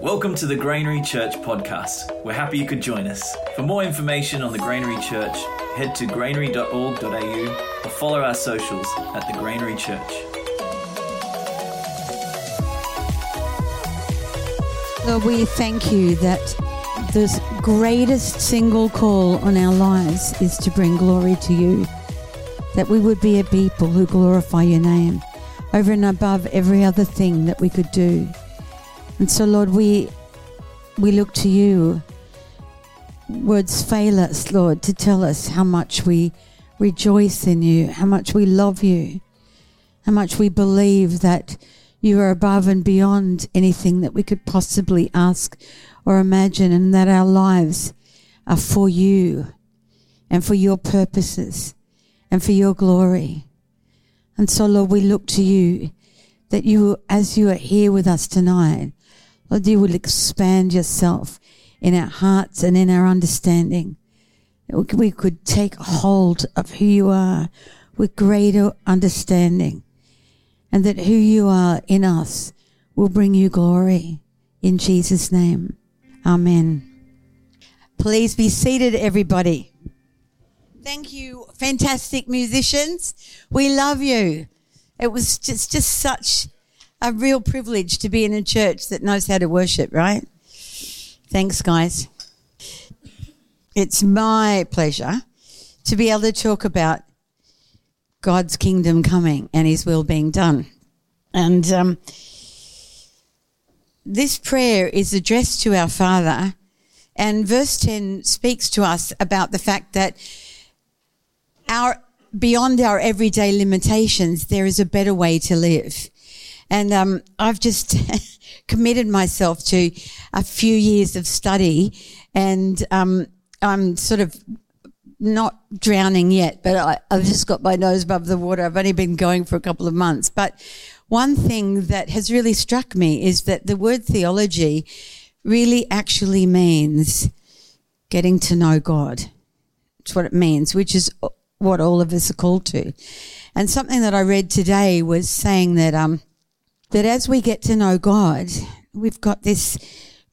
Welcome to the Granary Church podcast. We're happy you could join us. For more information on the Granary Church, head to granary.org.au or follow our socials at the Granary Church. Lord, we thank you that the greatest single call on our lives is to bring glory to you. That we would be a people who glorify your name over and above every other thing that we could do. And so, Lord, we we look to you. Words fail us, Lord, to tell us how much we rejoice in you, how much we love you, how much we believe that you are above and beyond anything that we could possibly ask or imagine, and that our lives are for you and for your purposes and for your glory. And so, Lord, we look to you that you, as you are here with us tonight, Lord, you will expand yourself in our hearts and in our understanding. We could take hold of who you are with greater understanding and that who you are in us will bring you glory. In Jesus' name, amen. Please be seated, everybody. Thank you, fantastic musicians. We love you. It was just, just such a real privilege to be in a church that knows how to worship, right? Thanks, guys. It's my pleasure to be able to talk about God's kingdom coming and His will being done. And um, this prayer is addressed to our Father, and verse 10 speaks to us about the fact that our beyond our everyday limitations, there is a better way to live. And um, I've just committed myself to a few years of study, and um, I'm sort of not drowning yet, but I, I've just got my nose above the water. I've only been going for a couple of months. But one thing that has really struck me is that the word theology really actually means getting to know God. It's what it means, which is what all of us are called to. And something that I read today was saying that um, that as we get to know God, we've got this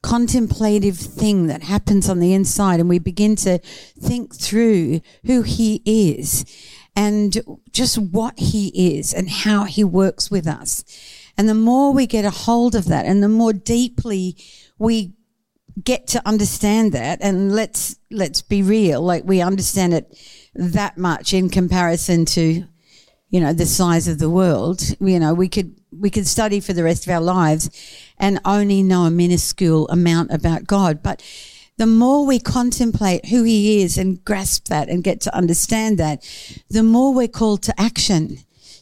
contemplative thing that happens on the inside and we begin to think through who he is and just what he is and how he works with us. And the more we get a hold of that and the more deeply we get to understand that and let's let's be real like we understand it that much in comparison to you know the size of the world you know we could we could study for the rest of our lives and only know a minuscule amount about God. But the more we contemplate who he is and grasp that and get to understand that, the more we're called to action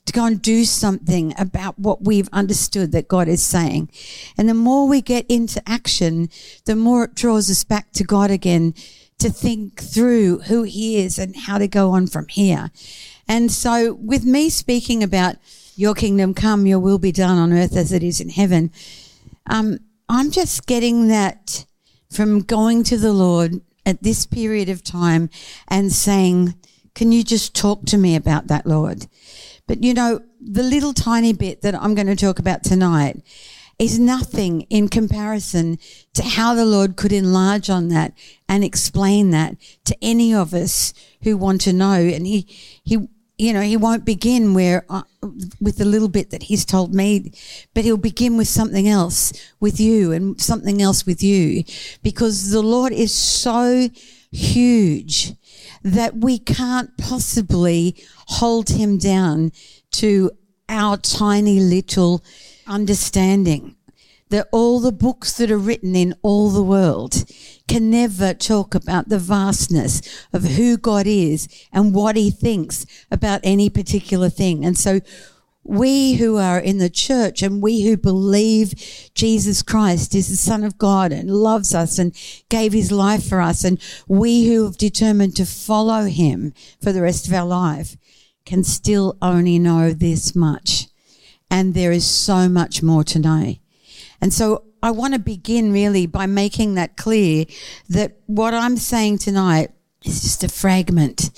to go and do something about what we've understood that God is saying. And the more we get into action, the more it draws us back to God again to think through who he is and how to go on from here. And so with me speaking about your kingdom come, your will be done on earth as it is in heaven. Um, I'm just getting that from going to the Lord at this period of time and saying, Can you just talk to me about that, Lord? But you know, the little tiny bit that I'm going to talk about tonight is nothing in comparison to how the Lord could enlarge on that and explain that to any of us who want to know. And he, he, you know, he won't begin where uh, with the little bit that he's told me, but he'll begin with something else with you and something else with you because the Lord is so huge that we can't possibly hold him down to our tiny little understanding that all the books that are written in all the world can never talk about the vastness of who God is and what he thinks about any particular thing. And so we who are in the church and we who believe Jesus Christ is the Son of God and loves us and gave his life for us, and we who have determined to follow him for the rest of our life can still only know this much. And there is so much more to know. And so I want to begin really by making that clear that what I'm saying tonight is just a fragment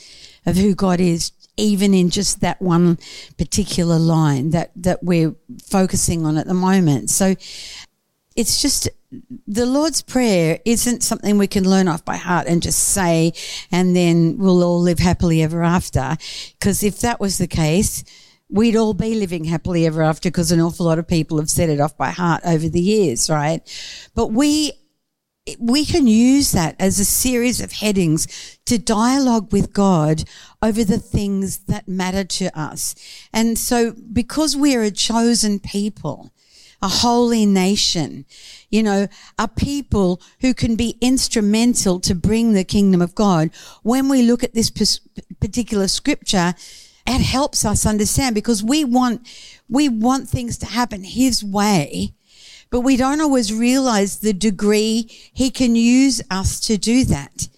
of who God is, even in just that one particular line that, that we're focusing on at the moment. So it's just the Lord's Prayer isn't something we can learn off by heart and just say, and then we'll all live happily ever after. Because if that was the case, we'd all be living happily ever after because an awful lot of people have said it off by heart over the years, right? But we we can use that as a series of headings to dialogue with God over the things that matter to us. And so because we're a chosen people, a holy nation, you know, a people who can be instrumental to bring the kingdom of God. When we look at this particular scripture, it helps us understand because we want, we want things to happen his way but we don't always realize the degree he can use us to do that,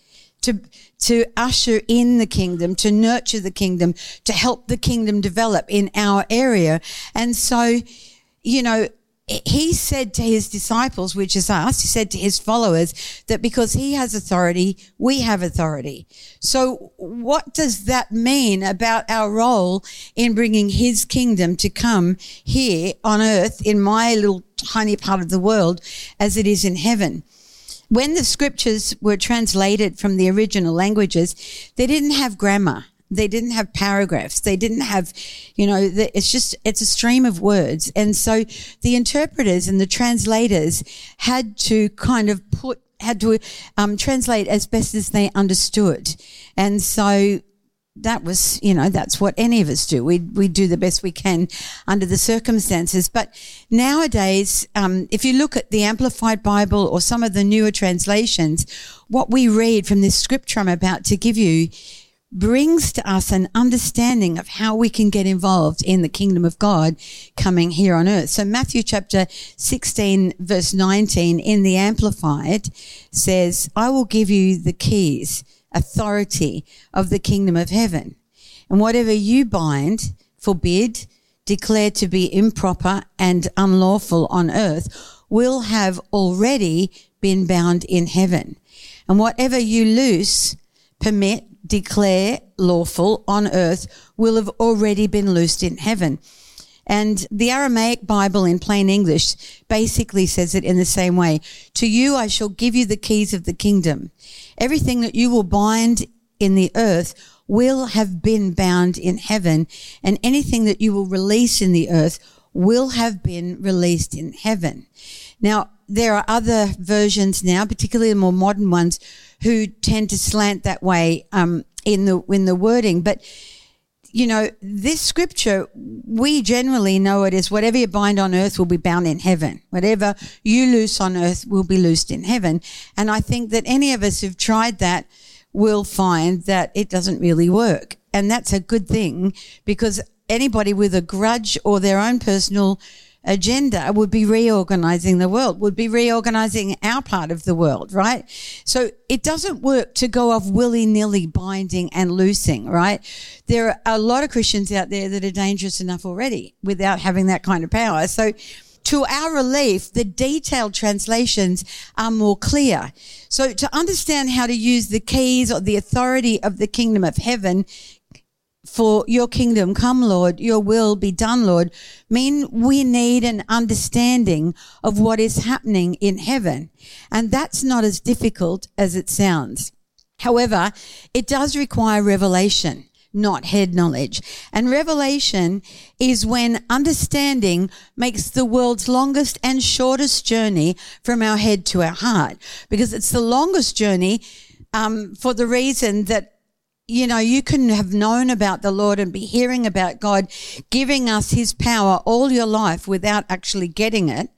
to, to usher in the kingdom, to nurture the kingdom, to help the kingdom develop in our area. And so, you know, he said to his disciples, which is us, he said to his followers that because he has authority, we have authority. So what does that mean about our role in bringing his kingdom to come here on earth in my little tiny part of the world as it is in heaven? When the scriptures were translated from the original languages, they didn't have grammar. They didn't have paragraphs. They didn't have, you know, the, it's just, it's a stream of words. And so the interpreters and the translators had to kind of put, had to um, translate as best as they understood. And so that was, you know, that's what any of us do. We we do the best we can under the circumstances. But nowadays, um, if you look at the Amplified Bible or some of the newer translations, what we read from this scripture I'm about to give you brings to us an understanding of how we can get involved in the kingdom of God coming here on earth. So Matthew chapter 16 verse 19 in the Amplified says, I will give you the keys, authority of the kingdom of heaven. And whatever you bind, forbid, declare to be improper and unlawful on earth will have already been bound in heaven. And whatever you loose, permit, declare lawful on earth will have already been loosed in heaven. And the Aramaic Bible in plain English basically says it in the same way. To you I shall give you the keys of the kingdom. Everything that you will bind in the earth will have been bound in heaven, and anything that you will release in the earth will have been released in heaven. Now, there are other versions now, particularly the more modern ones, who tend to slant that way um, in the in the wording. But you know, this scripture, we generally know it as whatever you bind on earth will be bound in heaven. Whatever you loose on earth will be loosed in heaven. And I think that any of us who've tried that will find that it doesn't really work. And that's a good thing because anybody with a grudge or their own personal agenda would be reorganizing the world, would be reorganizing our part of the world, right? So it doesn't work to go off willy nilly binding and loosing, right? There are a lot of Christians out there that are dangerous enough already without having that kind of power. So to our relief, the detailed translations are more clear. So to understand how to use the keys or the authority of the kingdom of heaven for your kingdom come, Lord, your will be done, Lord, mean we need an understanding of what is happening in heaven. And that's not as difficult as it sounds. However, it does require revelation, not head knowledge. And revelation is when understanding makes the world's longest and shortest journey from our head to our heart. Because it's the longest journey um, for the reason that you know, you can have known about the Lord and be hearing about God giving us his power all your life without actually getting it.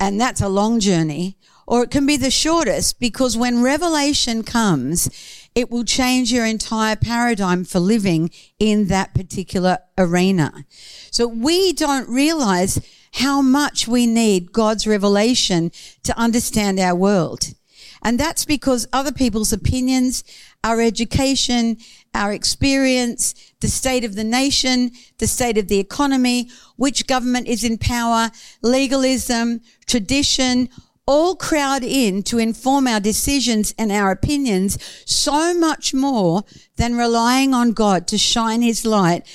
And that's a long journey. Or it can be the shortest because when revelation comes, it will change your entire paradigm for living in that particular arena. So we don't realize how much we need God's revelation to understand our world. And that's because other people's opinions, our education, our experience, the state of the nation, the state of the economy, which government is in power, legalism, tradition, all crowd in to inform our decisions and our opinions so much more than relying on God to shine his light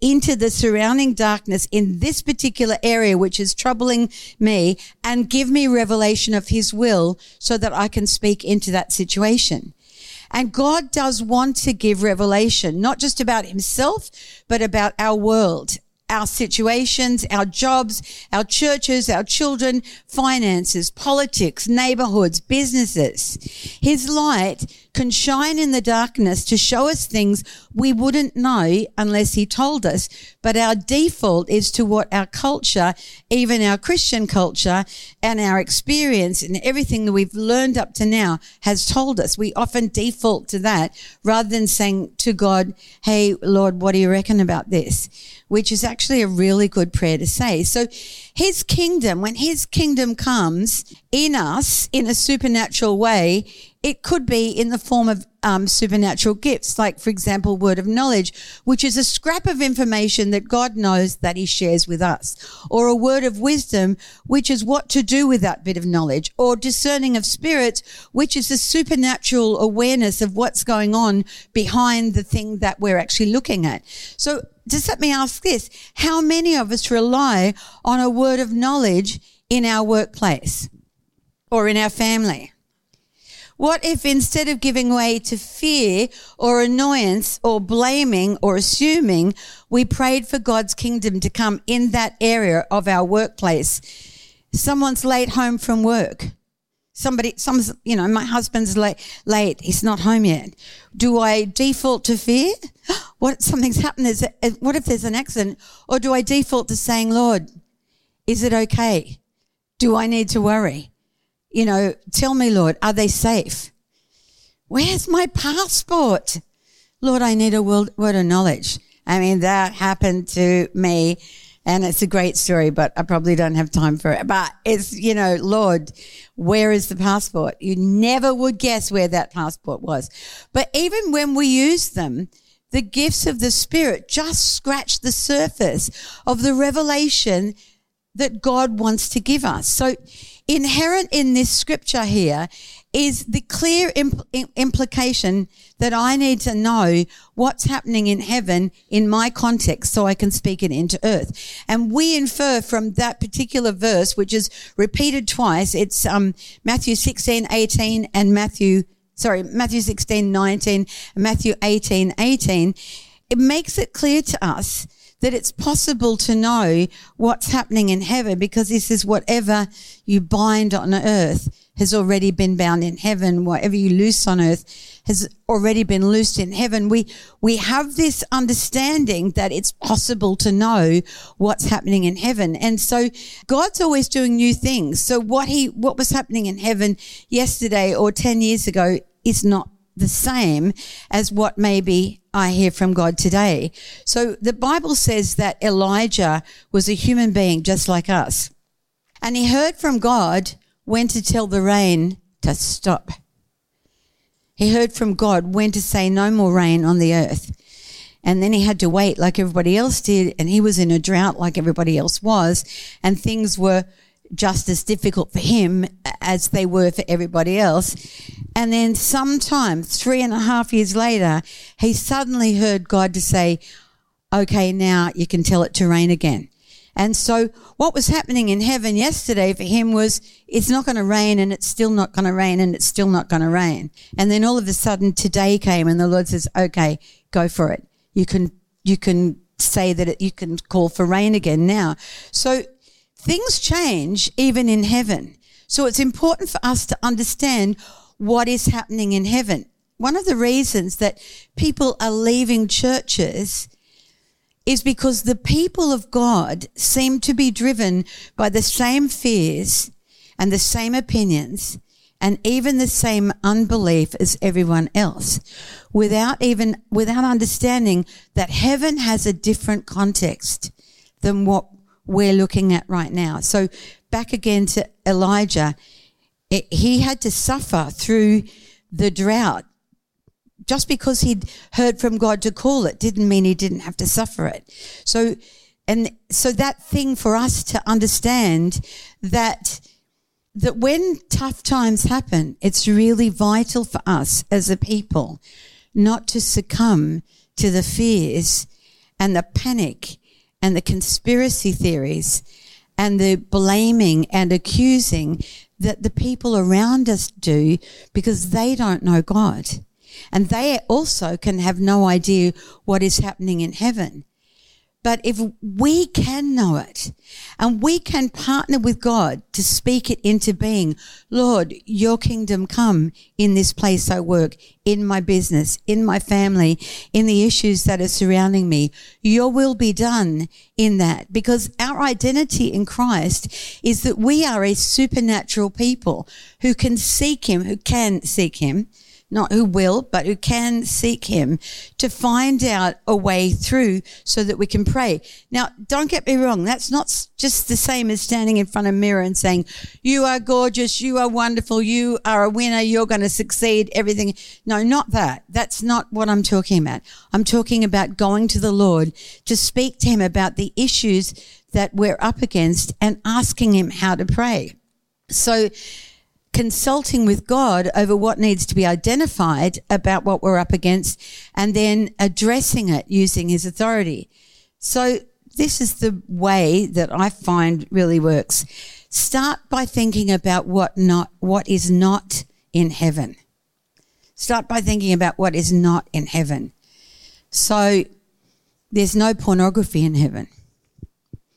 into the surrounding darkness in this particular area, which is troubling me and give me revelation of his will so that I can speak into that situation. And God does want to give revelation, not just about himself, but about our world our situations, our jobs, our churches, our children, finances, politics, neighborhoods, businesses. His light can shine in the darkness to show us things we wouldn't know unless he told us. But our default is to what our culture, even our Christian culture and our experience and everything that we've learned up to now has told us. We often default to that rather than saying to God, Hey, Lord, what do you reckon about this? Which is actually a really good prayer to say. So his kingdom, when his kingdom comes in us in a supernatural way, it could be in the form of um, supernatural gifts, like, for example, word of knowledge, which is a scrap of information that God knows that He shares with us, or a word of wisdom, which is what to do with that bit of knowledge, or discerning of spirits, which is a supernatural awareness of what's going on behind the thing that we're actually looking at. So, just let me ask this how many of us rely on a word of knowledge in our workplace or in our family? What if instead of giving way to fear or annoyance or blaming or assuming, we prayed for God's kingdom to come in that area of our workplace? Someone's late home from work. Somebody, some, you know, my husband's late, late. He's not home yet. Do I default to fear? What, something's happened. Is it, what if there's an accident? Or do I default to saying, Lord, is it okay? Do I need to worry? You know, tell me, Lord, are they safe? Where's my passport? Lord, I need a word of knowledge. I mean, that happened to me and it's a great story, but I probably don't have time for it. But it's, you know, Lord, where is the passport? You never would guess where that passport was. But even when we use them, the gifts of the Spirit just scratch the surface of the revelation that God wants to give us. So inherent in this scripture here is the clear impl- implication that I need to know what's happening in heaven in my context so I can speak it into earth. And we infer from that particular verse, which is repeated twice, it's um, Matthew 16, 18 and Matthew, sorry, Matthew 16, 19 and Matthew 18, 18. It makes it clear to us that it's possible to know what's happening in heaven because this is whatever you bind on earth has already been bound in heaven. Whatever you loose on earth has already been loosed in heaven. We, we have this understanding that it's possible to know what's happening in heaven. And so God's always doing new things. So what he, what was happening in heaven yesterday or 10 years ago is not the same as what maybe I hear from God today. So the Bible says that Elijah was a human being just like us. And he heard from God when to tell the rain to stop. He heard from God when to say no more rain on the earth. And then he had to wait like everybody else did. And he was in a drought like everybody else was. And things were just as difficult for him as they were for everybody else. And then sometime, three and a half years later, he suddenly heard God to say, okay, now you can tell it to rain again. And so what was happening in heaven yesterday for him was it's not going to rain and it's still not going to rain and it's still not going to rain. And then all of a sudden today came and the Lord says, okay, go for it. You can, you can say that it, you can call for rain again now. So things change even in heaven. So it's important for us to understand what is happening in heaven. One of the reasons that people are leaving churches is because the people of God seem to be driven by the same fears and the same opinions and even the same unbelief as everyone else without even, without understanding that heaven has a different context than what we're looking at right now. So back again to Elijah, it, he had to suffer through the drought. Just because he'd heard from God to call it didn't mean he didn't have to suffer it. So, and so that thing for us to understand that that when tough times happen, it's really vital for us as a people not to succumb to the fears and the panic and the conspiracy theories and the blaming and accusing that the people around us do because they don't know God. And they also can have no idea what is happening in heaven. But if we can know it and we can partner with God to speak it into being, Lord, your kingdom come in this place I work, in my business, in my family, in the issues that are surrounding me. Your will be done in that because our identity in Christ is that we are a supernatural people who can seek him, who can seek him not who will, but who can seek him to find out a way through so that we can pray. Now, don't get me wrong. That's not just the same as standing in front of a mirror and saying, you are gorgeous. You are wonderful. You are a winner. You're going to succeed. Everything. No, not that. That's not what I'm talking about. I'm talking about going to the Lord to speak to him about the issues that we're up against and asking him how to pray. So, consulting with God over what needs to be identified about what we're up against and then addressing it using his authority. So this is the way that I find really works. Start by thinking about what not, what is not in heaven. Start by thinking about what is not in heaven. So there's no pornography in heaven.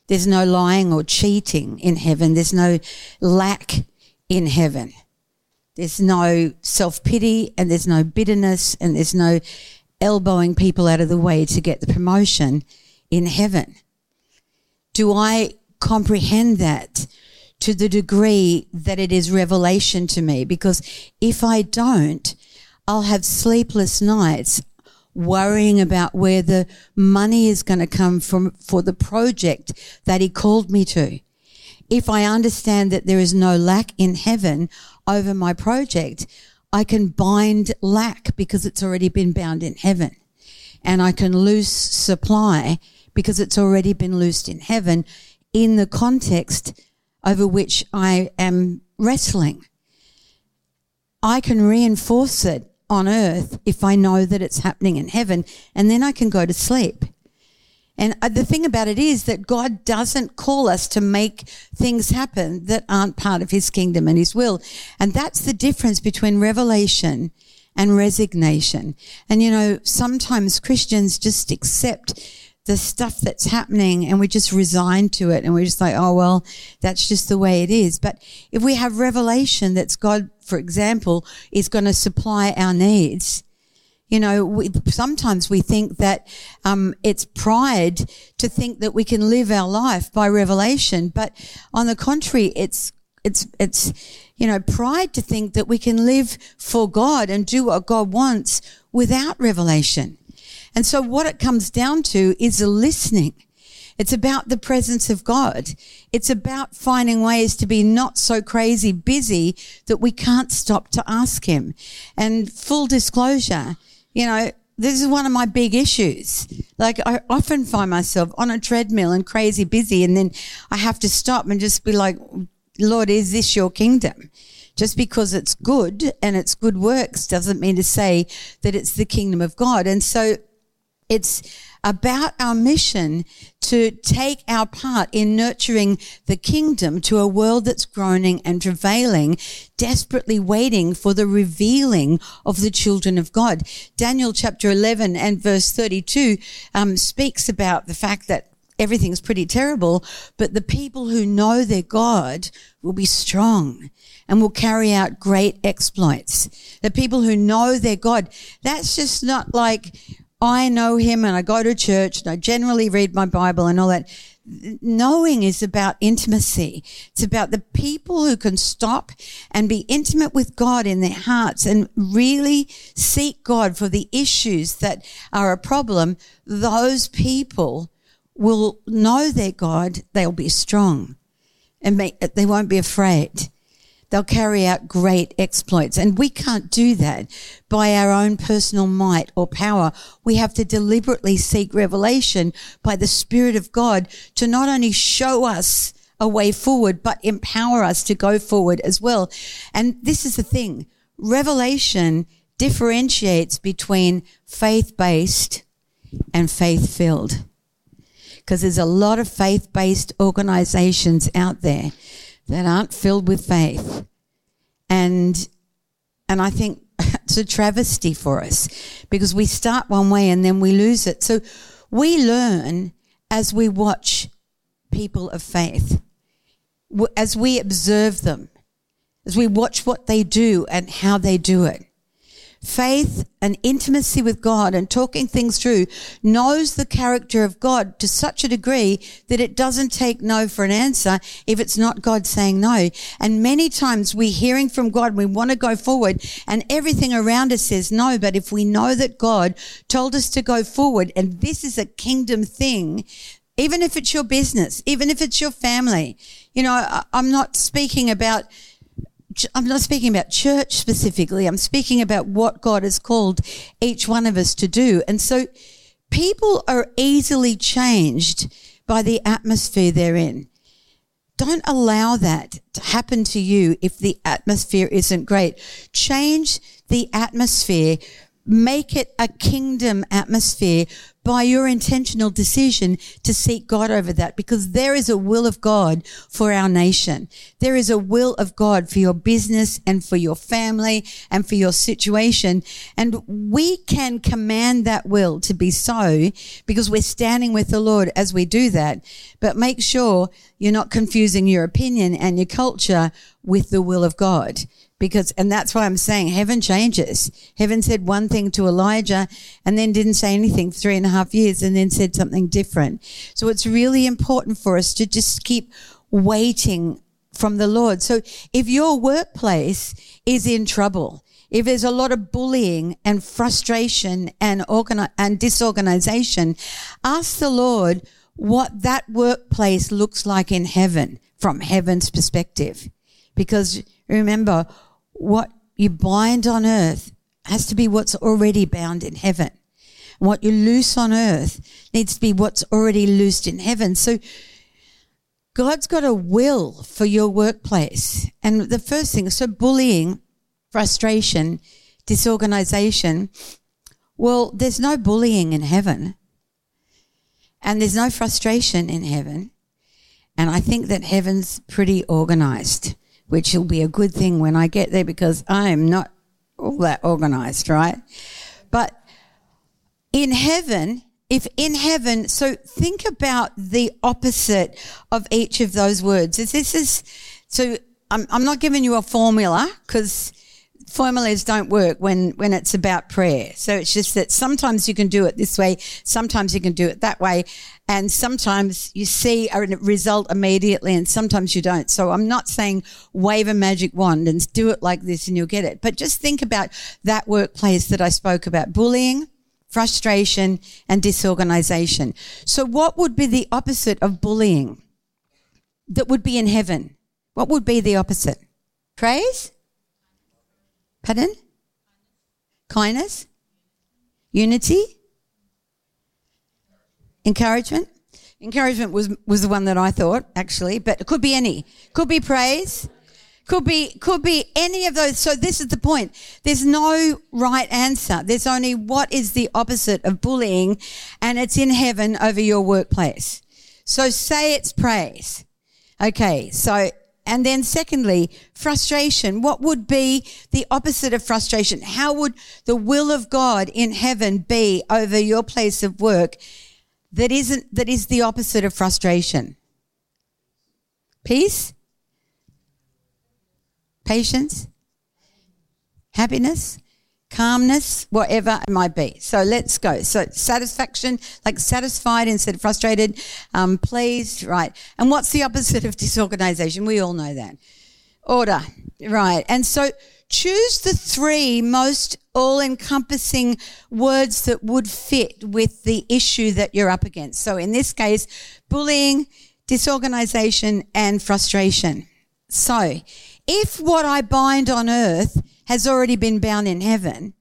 There's no lying or cheating in heaven. There's no lack in heaven. There's no self pity and there's no bitterness and there's no elbowing people out of the way to get the promotion in heaven. Do I comprehend that to the degree that it is revelation to me? Because if I don't, I'll have sleepless nights worrying about where the money is going to come from for the project that he called me to if I understand that there is no lack in heaven over my project, I can bind lack because it's already been bound in heaven. And I can loose supply because it's already been loosed in heaven in the context over which I am wrestling. I can reinforce it on earth if I know that it's happening in heaven, and then I can go to sleep. And uh, the thing about it is that God doesn't call us to make things happen that aren't part of his kingdom and his will. And that's the difference between revelation and resignation. And you know, sometimes Christians just accept the stuff that's happening and we just resign to it and we're just like, oh, well, that's just the way it is. But if we have revelation that's God, for example, is going to supply our needs, you know, we, sometimes we think that um, it's pride to think that we can live our life by revelation, but on the contrary, it's it's it's you know pride to think that we can live for God and do what God wants without revelation. And so, what it comes down to is listening. It's about the presence of God. It's about finding ways to be not so crazy busy that we can't stop to ask Him. And full disclosure, you know, this is one of my big issues. Like I often find myself on a treadmill and crazy busy and then I have to stop and just be like, Lord, is this your kingdom? Just because it's good and it's good works doesn't mean to say that it's the kingdom of God. And so it's about our mission to take our part in nurturing the kingdom to a world that's groaning and travailing, desperately waiting for the revealing of the children of God. Daniel chapter 11 and verse 32 um, speaks about the fact that everything's pretty terrible, but the people who know their God will be strong and will carry out great exploits. The people who know their God, that's just not like I know him and I go to church and I generally read my Bible and all that. Knowing is about intimacy. It's about the people who can stop and be intimate with God in their hearts and really seek God for the issues that are a problem. Those people will know their God. They'll be strong and they won't be afraid. They'll carry out great exploits. And we can't do that by our own personal might or power. We have to deliberately seek revelation by the Spirit of God to not only show us a way forward, but empower us to go forward as well. And this is the thing. Revelation differentiates between faith based and faith filled. because there's a lot of faith based organizations out there that aren't filled with faith. And, and I think it's a travesty for us because we start one way and then we lose it. So we learn as we watch people of faith, as we observe them, as we watch what they do and how they do it faith and intimacy with God and talking things through knows the character of God to such a degree that it doesn't take no for an answer if it's not God saying no. And many times we're hearing from God, we want to go forward and everything around us says no. But if we know that God told us to go forward and this is a kingdom thing, even if it's your business, even if it's your family, you know, I'm not speaking about I'm not speaking about church specifically. I'm speaking about what God has called each one of us to do. And so people are easily changed by the atmosphere they're in. Don't allow that to happen to you if the atmosphere isn't great. Change the atmosphere make it a kingdom atmosphere by your intentional decision to seek God over that because there is a will of God for our nation. There is a will of God for your business and for your family and for your situation. And we can command that will to be so because we're standing with the Lord as we do that. But make sure you're not confusing your opinion and your culture with the will of God because, and that's why I'm saying heaven changes. Heaven said one thing to Elijah and then didn't say anything for three and a half years and then said something different. So it's really important for us to just keep waiting from the Lord. So if your workplace is in trouble, if there's a lot of bullying and frustration and organi- and disorganization, ask the Lord what that workplace looks like in heaven from heaven's perspective. Because remember, what you bind on earth has to be what's already bound in heaven. what you loose on earth needs to be what's already loosed in heaven. So God's got a will for your workplace. And the first thing, so bullying, frustration, disorganization. Well, there's no bullying in heaven. And there's no frustration in heaven. And I think that heaven's pretty organized which will be a good thing when I get there because I'm not all that organized, right? But in heaven, if in heaven, so think about the opposite of each of those words. If This is, so I'm, I'm not giving you a formula because formulas don't work when, when it's about prayer. So it's just that sometimes you can do it this way, sometimes you can do it that way, and sometimes you see a result immediately and sometimes you don't. So I'm not saying wave a magic wand and do it like this and you'll get it. But just think about that workplace that I spoke about. Bullying, frustration, and disorganization. So what would be the opposite of bullying that would be in heaven? What would be the opposite? Praise? Pardon? Kindness? Unity? Encouragement? Encouragement was, was the one that I thought, actually, but it could be any. Could be praise. Could be, could be any of those. So this is the point. There's no right answer. There's only what is the opposite of bullying and it's in heaven over your workplace. So say it's praise. Okay. So and then secondly, frustration. What would be the opposite of frustration? How would the will of God in heaven be over your place of work that isn't, that is the opposite of frustration? Peace? Patience? Happiness? Calmness, whatever it might be. So let's go. So satisfaction, like satisfied instead of frustrated, um, pleased, right. And what's the opposite of disorganization? We all know that. Order, right. And so choose the three most all encompassing words that would fit with the issue that you're up against. So in this case, bullying, disorganization, and frustration. So if what I bind on earth has already been bound in heaven,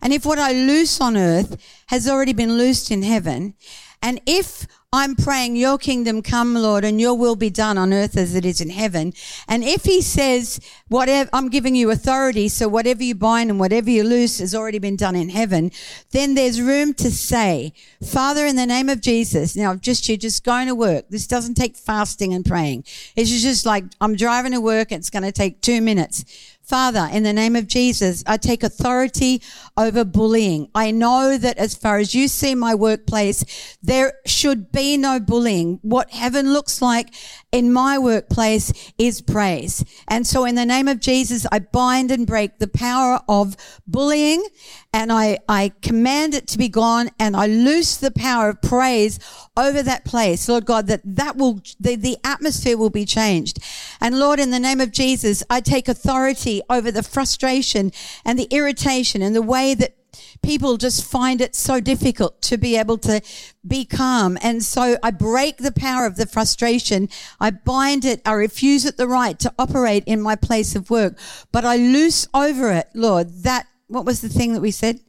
and if what I loose on earth has already been loosed in heaven, and if I'm praying your kingdom come, Lord, and your will be done on earth as it is in heaven. And if he says, whatever, I'm giving you authority, so whatever you bind and whatever you loose has already been done in heaven, then there's room to say, Father, in the name of Jesus, now just, you're just going to work. This doesn't take fasting and praying. It's just like, I'm driving to work. It's going to take two minutes. Father, in the name of Jesus, I take authority over bullying. I know that as far as you see my workplace, there should be no bullying. What heaven looks like in my workplace is praise. And so in the name of Jesus, I bind and break the power of bullying and I, I command it to be gone and I loose the power of praise over that place. Lord God, that that will, the, the atmosphere will be changed. And Lord, in the name of Jesus, I take authority over the frustration and the irritation and the way that people just find it so difficult to be able to be calm. And so I break the power of the frustration. I bind it. I refuse it the right to operate in my place of work, but I loose over it, Lord, that, what was the thing that we said?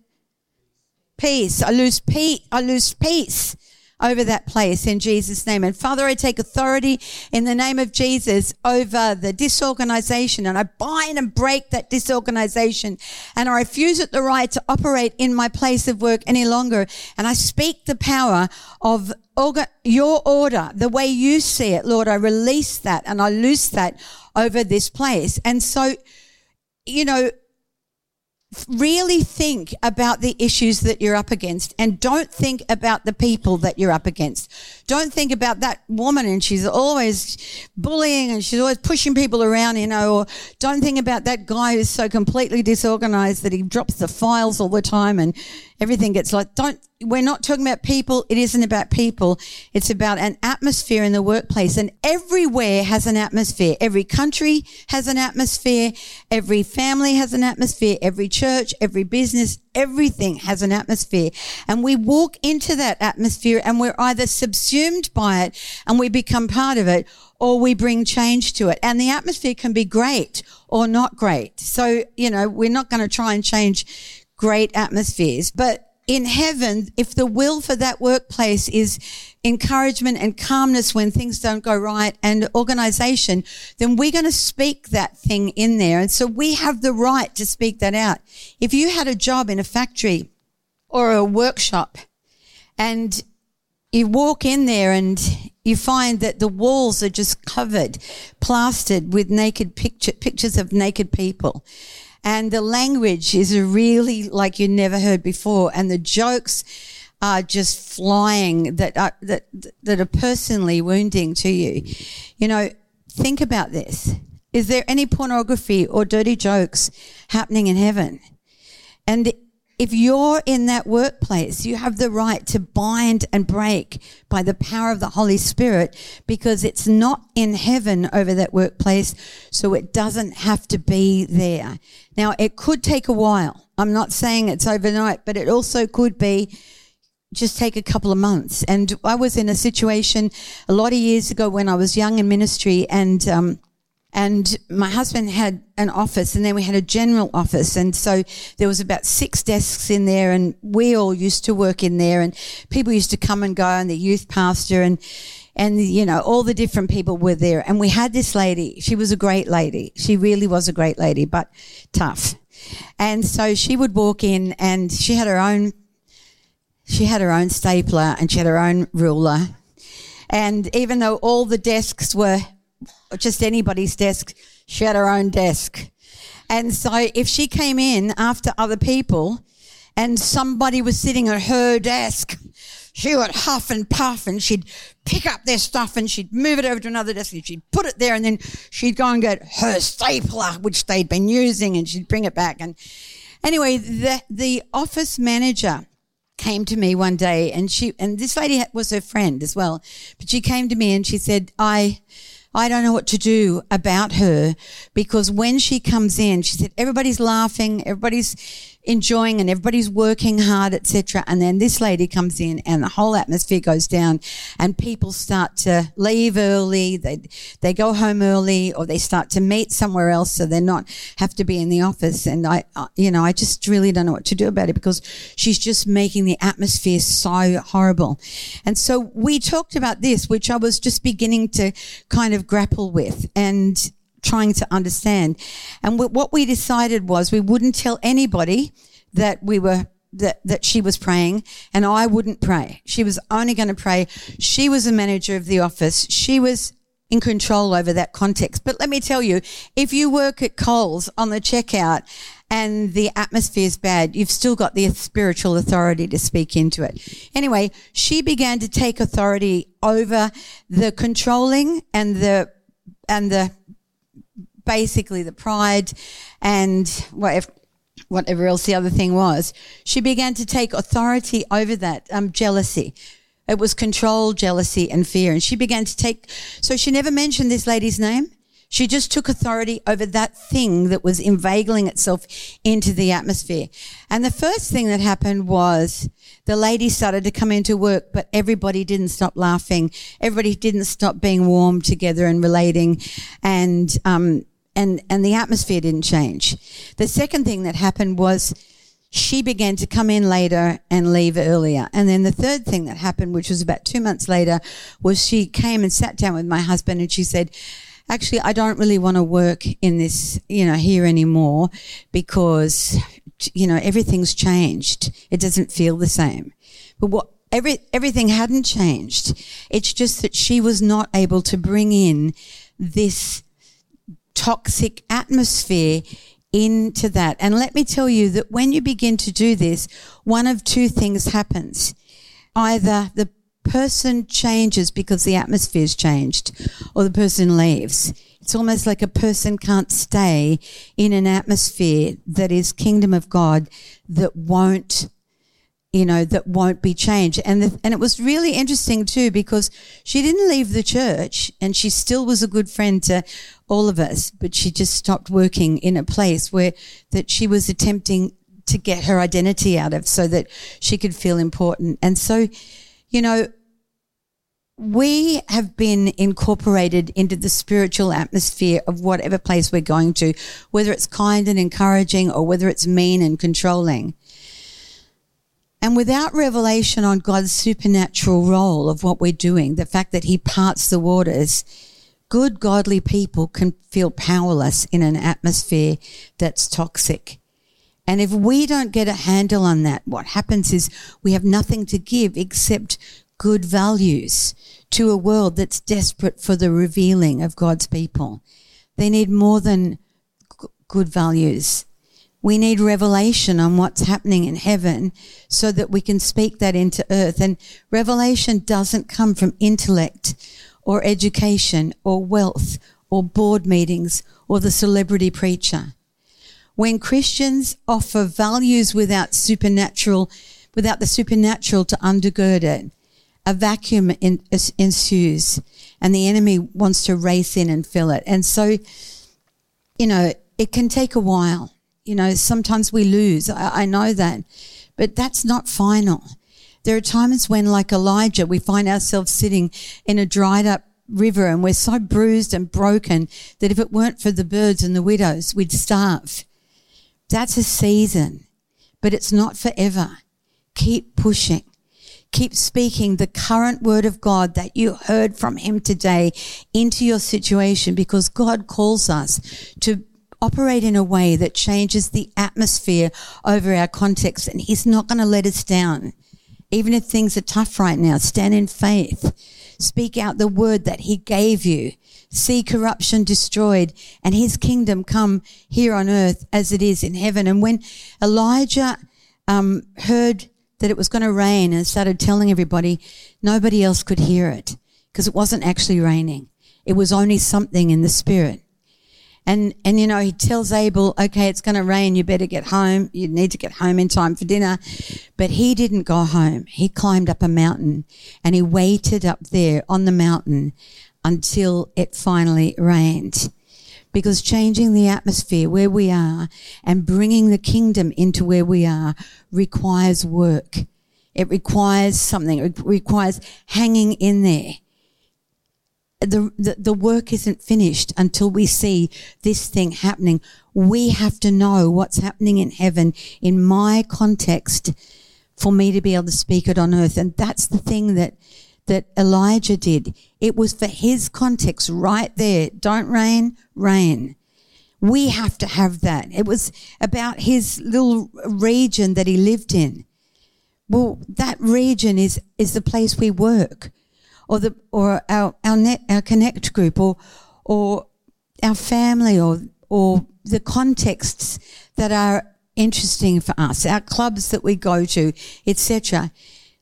Peace. I lose peace. I lose peace over that place in Jesus' name. And Father, I take authority in the name of Jesus over the disorganization and I bind and break that disorganization and I refuse it the right to operate in my place of work any longer. And I speak the power of your order, the way you see it, Lord. I release that and I loose that over this place. And so, you know, really think about the issues that you're up against and don't think about the people that you're up against. Don't think about that woman and she's always bullying and she's always pushing people around, you know, or don't think about that guy who's so completely disorganized that he drops the files all the time and everything gets like, don't, we're not talking about people. It isn't about people. It's about an atmosphere in the workplace and everywhere has an atmosphere. Every country has an atmosphere. Every family has an atmosphere. Every church, every business, everything has an atmosphere. And we walk into that atmosphere and we're either subsumed by it and we become part of it or we bring change to it. And the atmosphere can be great or not great. So, you know, we're not going to try and change great atmospheres. But in heaven, if the will for that workplace is encouragement and calmness when things don't go right and organization, then we're going to speak that thing in there. And so we have the right to speak that out. If you had a job in a factory or a workshop and you walk in there and you find that the walls are just covered, plastered with naked picture, pictures of naked people and the language is really like you never heard before, and the jokes are just flying that are, that that are personally wounding to you. You know, think about this. Is there any pornography or dirty jokes happening in heaven? And if you're in that workplace, you have the right to bind and break by the power of the Holy Spirit because it's not in heaven over that workplace, so it doesn't have to be there. Now, it could take a while. I'm not saying it's overnight, but it also could be just take a couple of months. And I was in a situation a lot of years ago when I was young in ministry and, um, and my husband had an office and then we had a general office. And so there was about six desks in there and we all used to work in there. And people used to come and go and the youth pastor and and you know all the different people were there. And we had this lady. She was a great lady. She really was a great lady but tough. And so she would walk in and she had her own she had her own stapler and she had her own ruler. And even though all the desks were just anybody's desk. She had her own desk. And so if she came in after other people and somebody was sitting at her desk, she would huff and puff and she'd pick up their stuff and she'd move it over to another desk and she'd put it there and then she'd go and get her stapler, which they'd been using, and she'd bring it back. And anyway, the, the office manager came to me one day and she, and this lady was her friend as well, but she came to me and she said, I, I don't know what to do about her because when she comes in, she said, everybody's laughing, everybody's enjoying and everybody's working hard, etc. And then this lady comes in and the whole atmosphere goes down and people start to leave early. They, they go home early or they start to meet somewhere else so they're not have to be in the office. And I, uh, you know, I just really don't know what to do about it because she's just making the atmosphere so horrible. And so we talked about this, which I was just beginning to kind of grapple with. And trying to understand. And what we decided was we wouldn't tell anybody that we were that, that she was praying and I wouldn't pray. She was only going to pray. She was the manager of the office. She was in control over that context. But let me tell you, if you work at Coles on the checkout and the atmosphere is bad, you've still got the spiritual authority to speak into it. Anyway, she began to take authority over the controlling and the, and the basically the pride and whatever, whatever else the other thing was. She began to take authority over that, um, jealousy. It was control, jealousy, and fear. And she began to take, so she never mentioned this lady's name. She just took authority over that thing that was inveigling itself into the atmosphere. And the first thing that happened was the lady started to come into work, but everybody didn't stop laughing. Everybody didn't stop being warm together and relating. And, um, and, and the atmosphere didn't change. The second thing that happened was she began to come in later and leave earlier. And then the third thing that happened, which was about two months later, was she came and sat down with my husband and she said, actually, I don't really want to work in this, you know, here anymore because, you know, everything's changed. It doesn't feel the same. But what, every, everything hadn't changed. It's just that she was not able to bring in this toxic atmosphere into that. And let me tell you that when you begin to do this, one of two things happens. Either the person changes because the atmosphere's changed or the person leaves. It's almost like a person can't stay in an atmosphere that is kingdom of God that won't you know that won't be changed and the, and it was really interesting too because she didn't leave the church and she still was a good friend to all of us but she just stopped working in a place where that she was attempting to get her identity out of so that she could feel important and so you know we have been incorporated into the spiritual atmosphere of whatever place we're going to, whether it's kind and encouraging or whether it's mean and controlling. And without revelation on God's supernatural role of what we're doing, the fact that He parts the waters, good, godly people can feel powerless in an atmosphere that's toxic. And if we don't get a handle on that, what happens is we have nothing to give except good values to a world that's desperate for the revealing of God's people. They need more than good values. We need revelation on what's happening in heaven so that we can speak that into earth. And revelation doesn't come from intellect or education or wealth or board meetings or the celebrity preacher. When Christians offer values without supernatural, without the supernatural to undergird it, a vacuum in, ensues and the enemy wants to race in and fill it. And so, you know, it can take a while. You know, sometimes we lose. I, I know that, but that's not final. There are times when, like Elijah, we find ourselves sitting in a dried up river and we're so bruised and broken that if it weren't for the birds and the widows, we'd starve. That's a season, but it's not forever. Keep pushing. Keep speaking the current word of God that you heard from him today into your situation because God calls us to operate in a way that changes the atmosphere over our context and he's not going to let us down. Even if things are tough right now, stand in faith. Speak out the word that he gave you. See corruption destroyed and his kingdom come here on earth as it is in heaven. And when Elijah um, heard that it was going to rain and started telling everybody, nobody else could hear it because it wasn't actually raining. It was only something in the spirit. And, and, you know, he tells Ahab, okay, it's going to rain. You better get home. You need to get home in time for dinner. But he didn't go home. He climbed up a mountain and he waited up there on the mountain until it finally rained. Because changing the atmosphere where we are and bringing the kingdom into where we are requires work. It requires something. It requires hanging in there. The, the, work isn't finished until we see this thing happening. We have to know what's happening in heaven in my context for me to be able to speak it on earth. And that's the thing that, that Elijah did. It was for his context right there. Don't rain, rain. We have to have that. It was about his little region that he lived in. Well, that region is, is the place we work or the, or our, our net, our connect group or, or our family or, or the contexts that are interesting for us, our clubs that we go to, etc.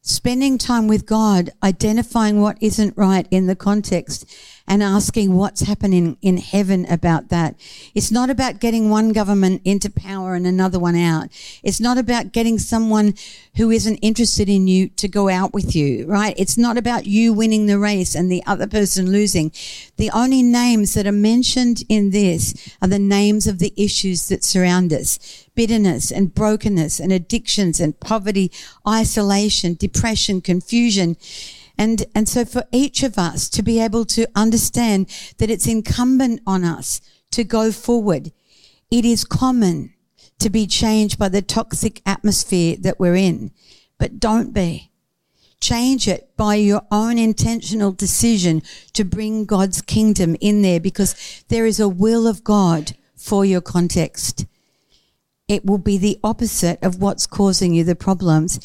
Spending time with God, identifying what isn't right in the context and asking what's happening in heaven about that. It's not about getting one government into power and another one out. It's not about getting someone who isn't interested in you to go out with you, right? It's not about you winning the race and the other person losing. The only names that are mentioned in this are the names of the issues that surround us. Bitterness and brokenness and addictions and poverty, isolation, depression, confusion. And, and so for each of us to be able to understand that it's incumbent on us to go forward, it is common to be changed by the toxic atmosphere that we're in, but don't be. Change it by your own intentional decision to bring God's kingdom in there because there is a will of God for your context. It will be the opposite of what's causing you the problems.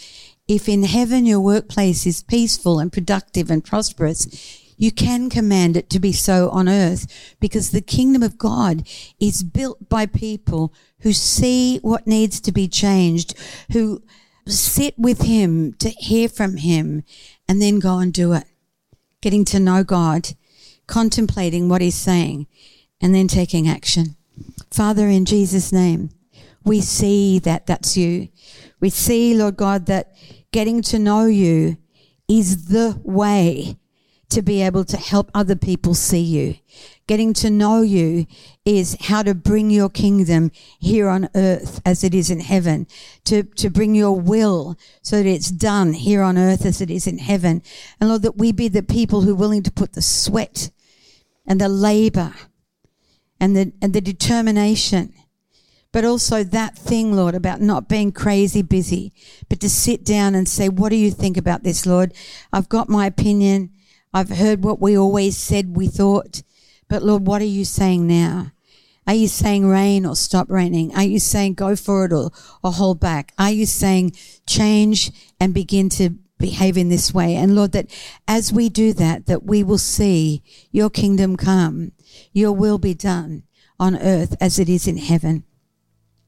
If in heaven your workplace is peaceful and productive and prosperous, you can command it to be so on earth because the kingdom of God is built by people who see what needs to be changed, who sit with him to hear from him and then go and do it. Getting to know God, contemplating what he's saying and then taking action. Father, in Jesus' name, we see that that's you. We see, Lord God, that getting to know you is the way to be able to help other people see you. Getting to know you is how to bring your kingdom here on earth as it is in heaven, to, to bring your will so that it's done here on earth as it is in heaven. And Lord, that we be the people who are willing to put the sweat and the labor and the, and the determination but also that thing, Lord, about not being crazy busy, but to sit down and say, what do you think about this, Lord? I've got my opinion. I've heard what we always said we thought. But Lord, what are you saying now? Are you saying rain or stop raining? Are you saying go for it or, or hold back? Are you saying change and begin to behave in this way? And Lord, that as we do that, that we will see your kingdom come, your will be done on earth as it is in heaven.